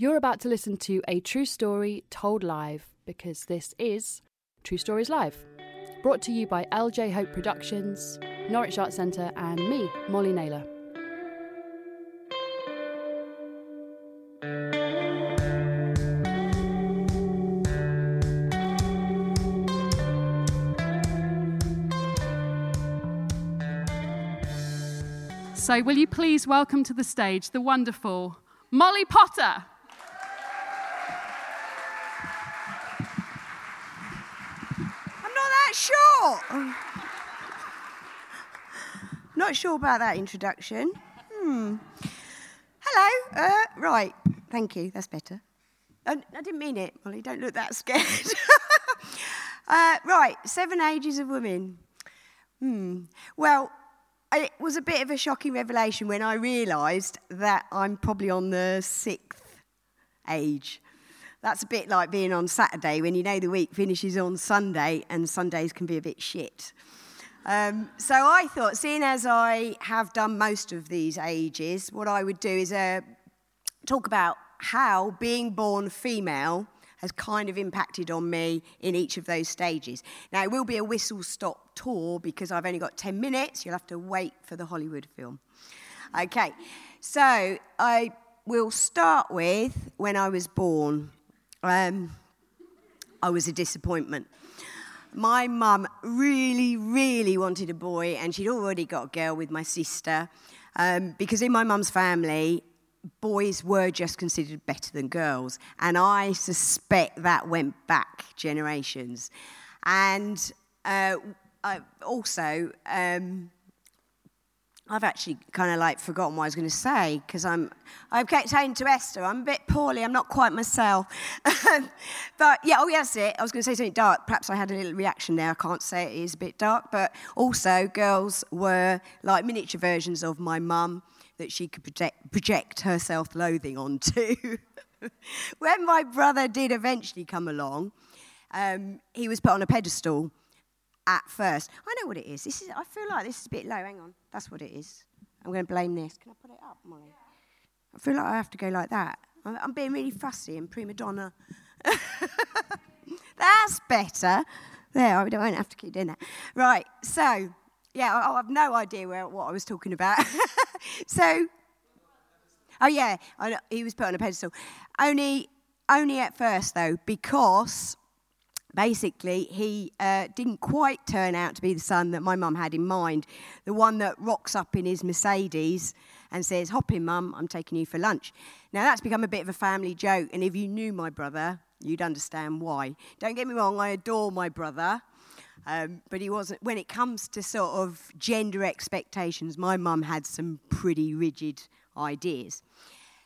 You're about to listen to a true story told live because this is True Stories Live, brought to you by LJ Hope Productions, Norwich Arts Centre, and me, Molly Naylor. So, will you please welcome to the stage the wonderful Molly Potter? I'm not sure. Not sure about that introduction. Hmm. Hello. Uh, right. Thank you. That's better. I, I didn't mean it, Molly. Don't look that scared. uh, right. Seven ages of women. Hmm. Well, it was a bit of a shocking revelation when I realised that I'm probably on the sixth age. That's a bit like being on Saturday when you know the week finishes on Sunday and Sundays can be a bit shit. Um, so I thought, seeing as I have done most of these ages, what I would do is uh, talk about how being born female has kind of impacted on me in each of those stages. Now, it will be a whistle stop tour because I've only got 10 minutes. You'll have to wait for the Hollywood film. Okay, so I will start with when I was born. Um, I was a disappointment. My mum really, really wanted a boy, and she'd already got a girl with my sister. Um, because in my mum's family, boys were just considered better than girls. And I suspect that went back generations. And uh, I also, um, I've actually kind of like forgotten what I was going to say because I'm, I've kept saying to Esther, I'm a bit poorly, I'm not quite myself. but yeah, oh, yes, it. I was going to say something dark. Perhaps I had a little reaction there. I can't say it is a bit dark. But also, girls were like miniature versions of my mum that she could project, project her self loathing onto. when my brother did eventually come along, um, he was put on a pedestal at first. I know what it is. This is. I feel like this is a bit low. Hang on. That's what it is. I'm going to blame this. Can I put it up, Molly? I feel like I have to go like that. I'm, I'm being really fussy and prima donna. That's better. There, I don't have to keep doing that. Right, so yeah, I, I have no idea where, what I was talking about. so, oh yeah, I, he was put on a pedestal. Only, only at first though, because basically he uh, didn't quite turn out to be the son that my mum had in mind. The one that rocks up in his Mercedes and says, "Hop in, mum, I'm taking you for lunch." Now that's become a bit of a family joke, and if you knew my brother, you'd understand why. Don't get me wrong, I adore my brother. Um, but he wasn't, when it comes to sort of gender expectations, my mum had some pretty rigid ideas.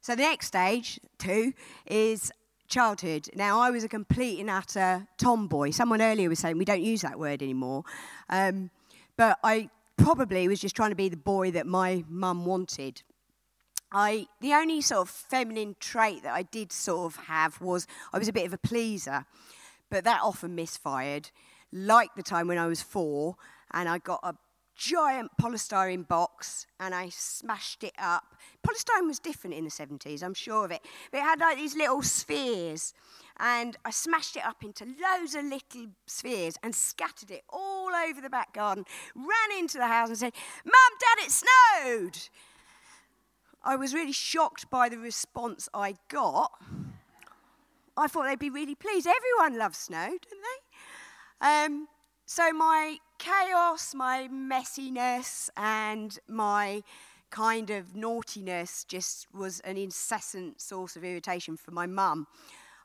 So the next stage, two, is childhood. Now, I was a complete and utter tomboy. Someone earlier was saying we don't use that word anymore. Um, but I probably was just trying to be the boy that my mum wanted. I, the only sort of feminine trait that I did sort of have was I was a bit of a pleaser, but that often misfired like the time when I was four and I got a giant polystyrene box and I smashed it up. Polystyrene was different in the 70s, I'm sure of it. But it had like these little spheres. And I smashed it up into loads of little spheres and scattered it all over the back garden. Ran into the house and said, Mum, Dad, it snowed. I was really shocked by the response I got. I thought they'd be really pleased. Everyone loves snow, don't they? Um, so my chaos, my messiness, and my kind of naughtiness just was an incessant source of irritation for my mum.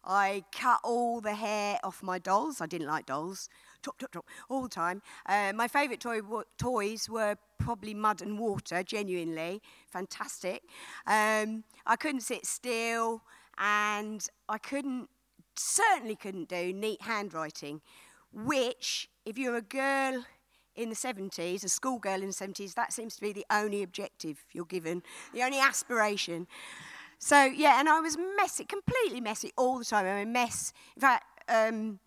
I cut all the hair off my dolls. I didn't like dolls. Chop, chop, chop, all the time. Uh, my favourite toy, toys were probably mud and water, genuinely. Fantastic. Um, I couldn't sit still, and I couldn't, certainly couldn't do neat handwriting which, if you're a girl in the 70s, a schoolgirl in the 70s, that seems to be the only objective you're given, the only aspiration. So, yeah, and I was messy, completely messy all the time. I'm a mess. In fact, um,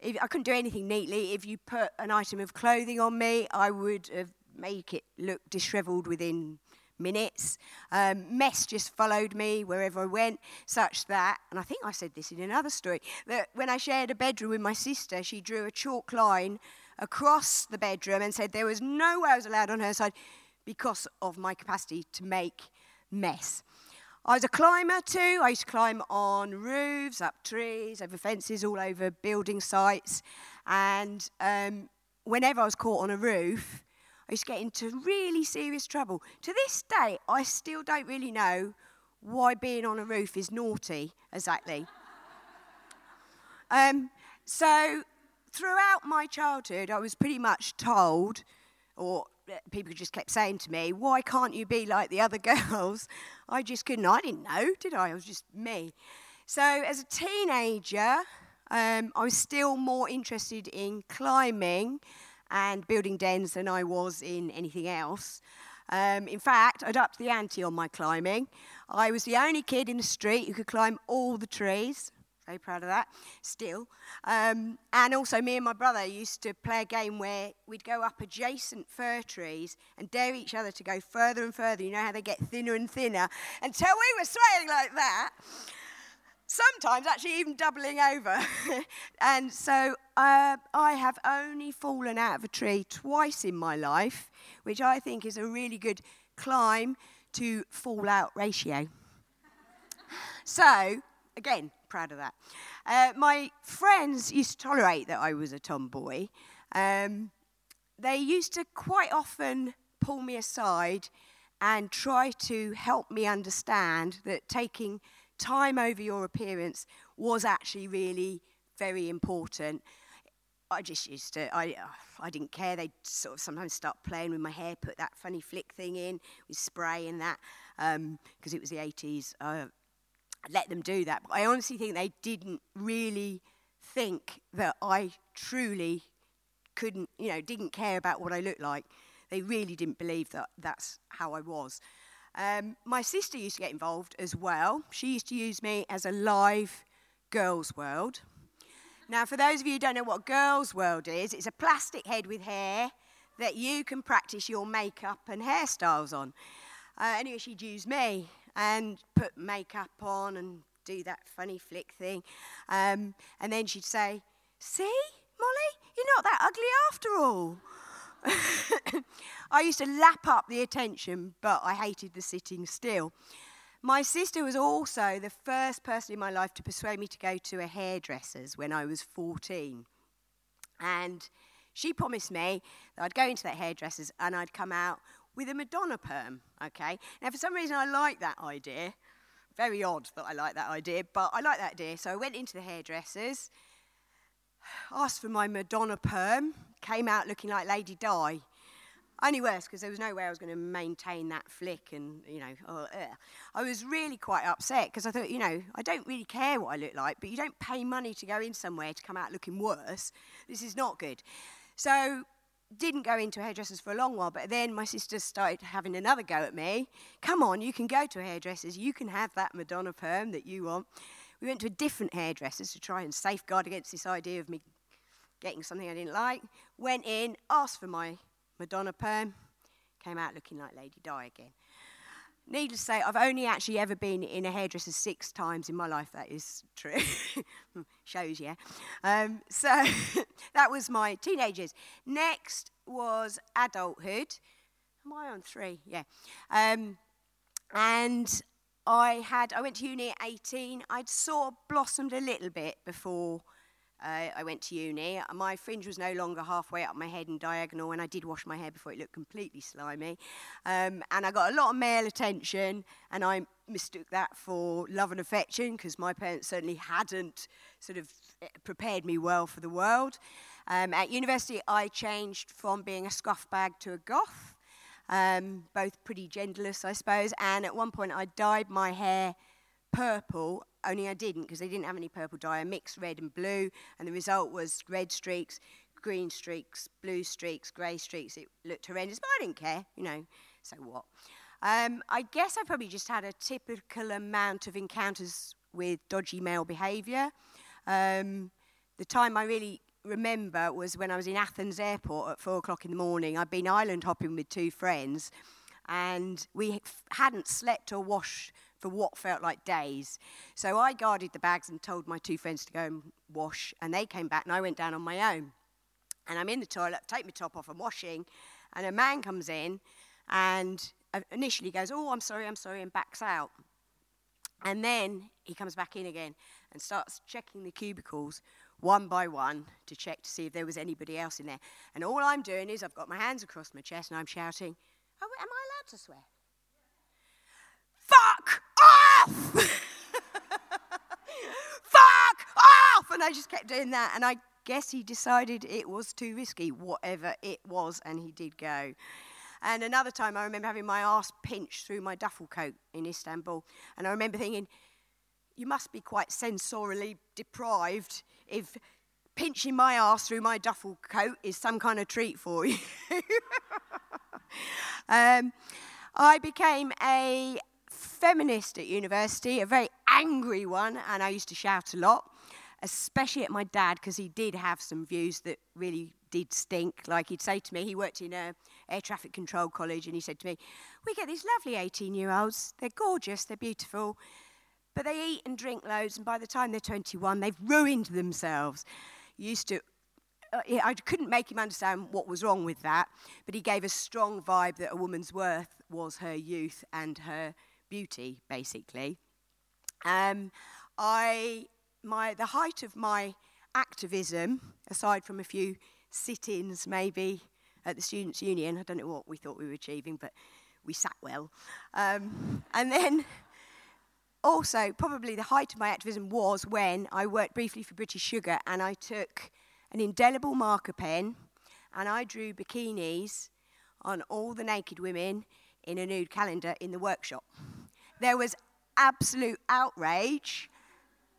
if, I couldn't do anything neatly. If you put an item of clothing on me, I would make it look dishevelled within minutes. Um, mess just followed me wherever I went, such that, and I think I said this in another story, that when I shared a bedroom with my sister, she drew a chalk line across the bedroom and said there was no way I was allowed on her side because of my capacity to make mess. I was a climber too. I used to climb on roofs, up trees, over fences, all over building sites. And um, whenever I was caught on a roof, used to get into really serious trouble. To this day, I still don't really know why being on a roof is naughty exactly. um, so, throughout my childhood, I was pretty much told, or people just kept saying to me, Why can't you be like the other girls? I just couldn't. I didn't know, did I? I was just me. So, as a teenager, um, I was still more interested in climbing and building dens than I was in anything else. Um, in fact, I'd upped the ante on my climbing. I was the only kid in the street who could climb all the trees. Very proud of that, still. Um, and also, me and my brother used to play a game where we'd go up adjacent fir trees and dare each other to go further and further. You know how they get thinner and thinner until we were swaying like that. Sometimes actually even doubling over. and so uh, I have only fallen out of a tree twice in my life, which I think is a really good climb to fallout ratio. so, again, proud of that. Uh, my friends used to tolerate that I was a tomboy. Um, they used to quite often pull me aside and try to help me understand that taking time over your appearance was actually really very important. I just used to, I, I didn't care. They'd sort of sometimes start playing with my hair, put that funny flick thing in with spray and that, because um, it was the 80s. Uh, let them do that. But I honestly think they didn't really think that I truly couldn't, you know, didn't care about what I looked like. They really didn't believe that that's how I was. Um, my sister used to get involved as well. She used to use me as a live girls' world. Now, for those of you who don't know what girls' world is, it's a plastic head with hair that you can practice your makeup and hairstyles on. Uh, anyway, she'd use me and put makeup on and do that funny flick thing. Um, and then she'd say, See, Molly, you're not that ugly after all. I used to lap up the attention, but I hated the sitting still. My sister was also the first person in my life to persuade me to go to a hairdresser's when I was 14. And she promised me that I'd go into that hairdresser's and I'd come out with a Madonna perm, okay? Now, for some reason, I like that idea. Very odd that I like that idea, but I like that idea. So I went into the hairdressers, asked for my Madonna perm, came out looking like Lady Di. Only worse because there was no way I was going to maintain that flick, and you know, oh, I was really quite upset because I thought, you know, I don't really care what I look like, but you don't pay money to go in somewhere to come out looking worse. This is not good. So didn't go into hairdressers for a long while, but then my sister started having another go at me. Come on, you can go to a hairdressers, you can have that Madonna perm that you want. We went to a different hairdressers to try and safeguard against this idea of me getting something I didn't like. Went in, asked for my Madonna perm, came out looking like Lady Di again. Needless to say, I've only actually ever been in a hairdresser six times in my life. That is true. Shows, yeah. Um, so that was my teenagers. Next was adulthood. Am I on three? Yeah. Um, and I had I went to uni at 18. I'd sort of blossomed a little bit before uh, I went to uni. My fringe was no longer halfway up my head and diagonal, and I did wash my hair before it looked completely slimy. Um, and I got a lot of male attention, and I mistook that for love and affection because my parents certainly hadn't sort of eh, prepared me well for the world. Um, at university, I changed from being a scuff bag to a goth, um, both pretty genderless, I suppose. And at one point, I dyed my hair purple only I didn't because they didn't have any purple dye. I mixed red and blue, and the result was red streaks, green streaks, blue streaks, grey streaks. It looked horrendous, but I didn't care, you know, so what. Um, I guess I probably just had a typical amount of encounters with dodgy male behaviour. Um, the time I really remember was when I was in Athens airport at four o'clock in the morning. I'd been island hopping with two friends and we hadn't slept or washed for what felt like days. So I guarded the bags and told my two friends to go and wash, and they came back, and I went down on my own. And I'm in the toilet, take my top off, I'm washing, and a man comes in and uh, initially goes, Oh, I'm sorry, I'm sorry, and backs out. And then he comes back in again and starts checking the cubicles one by one to check to see if there was anybody else in there. And all I'm doing is I've got my hands across my chest and I'm shouting, oh, Am I allowed to swear? Fuck off! Fuck off! And I just kept doing that. And I guess he decided it was too risky, whatever it was, and he did go. And another time, I remember having my ass pinched through my duffel coat in Istanbul. And I remember thinking, you must be quite sensorially deprived if pinching my ass through my duffel coat is some kind of treat for you. um, I became a feminist at university, a very angry one, and I used to shout a lot especially at my dad, because he did have some views that really did stink. Like he'd say to me, he worked in a air traffic control college, and he said to me, "We get these lovely 18-year-olds. They're gorgeous, they're beautiful, but they eat and drink loads, and by the time they're 21, they've ruined themselves." Used to. Uh, I couldn't make him understand what was wrong with that, but he gave a strong vibe that a woman's worth was her youth and her beauty, basically. Um, I my, the height of my activism, aside from a few sit ins maybe at the Students' Union, I don't know what we thought we were achieving, but we sat well. Um, and then also, probably the height of my activism was when I worked briefly for British Sugar and I took an indelible marker pen and I drew bikinis on all the naked women in a nude calendar in the workshop. There was absolute outrage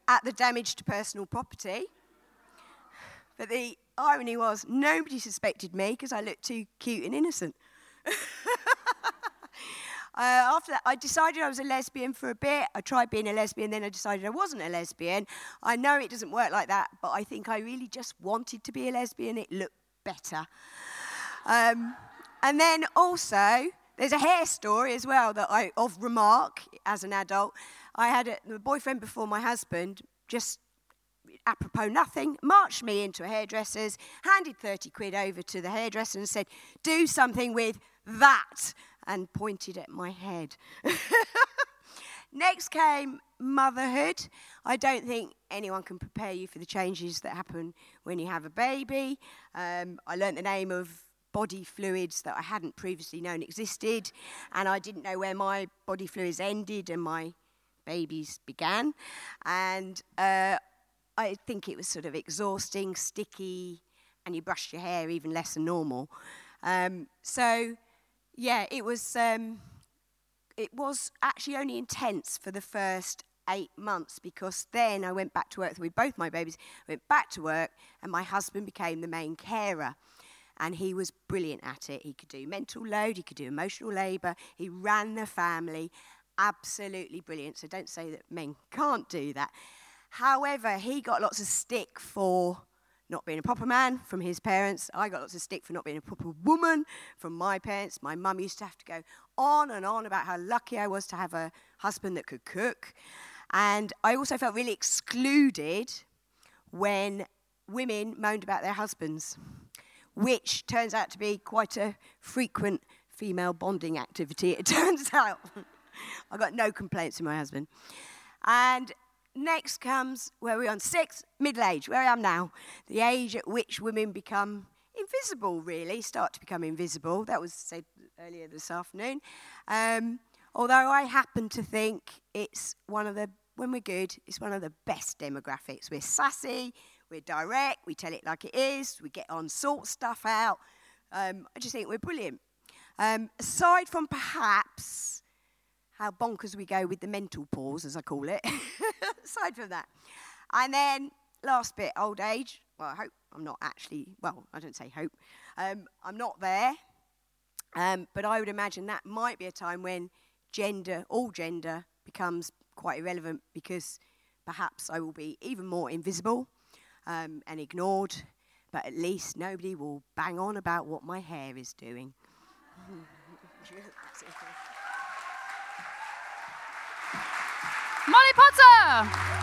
at the damage to personal property. But the irony was, nobody suspected me because I looked too cute and innocent. uh, after that, I decided I was a lesbian for a bit. I tried being a lesbian, then I decided I wasn't a lesbian. I know it doesn't work like that, but I think I really just wanted to be a lesbian. It looked better. Um, and then also, there's a hair story as well that I, of remark as an adult. I had a, a boyfriend before my husband, just apropos nothing, marched me into a hairdresser's, handed 30 quid over to the hairdresser and said, Do something with that, and pointed at my head. Next came motherhood. I don't think anyone can prepare you for the changes that happen when you have a baby. Um, I learnt the name of body fluids that I hadn't previously known existed, and I didn't know where my body fluids ended and my babies began. And uh, I think it was sort of exhausting, sticky, and you brushed your hair even less than normal. Um, so, yeah, it was. Um, it was actually only intense for the first eight months because then I went back to work with both my babies. Went back to work, and my husband became the main carer. And he was brilliant at it. He could do mental load, he could do emotional labour, he ran the family, absolutely brilliant. So don't say that men can't do that. However, he got lots of stick for not being a proper man from his parents. I got lots of stick for not being a proper woman from my parents. My mum used to have to go on and on about how lucky I was to have a husband that could cook. And I also felt really excluded when women moaned about their husbands, which turns out to be quite a frequent female bonding activity, it turns out. I got no complaints from my husband. And next comes where we're on six, middle age, where I am now. The age at which women become invisible, really, start to become invisible. That was said earlier this afternoon. Um, although I happen to think it's one of the, when we're good, it's one of the best demographics. We're sassy, we're direct, we tell it like it is, we get on, sort stuff out. Um, I just think we're brilliant. Um, aside from perhaps how bonkers we go with the mental pause, as I call it, aside from that. And then last bit, old age. Well, I hope I'm not actually, well, I don't say hope. Um, I'm not there. Um, but I would imagine that might be a time when gender, all gender, becomes quite irrelevant because perhaps I will be even more invisible um, and ignored, but at least nobody will bang on about what my hair is doing. Molly Potter!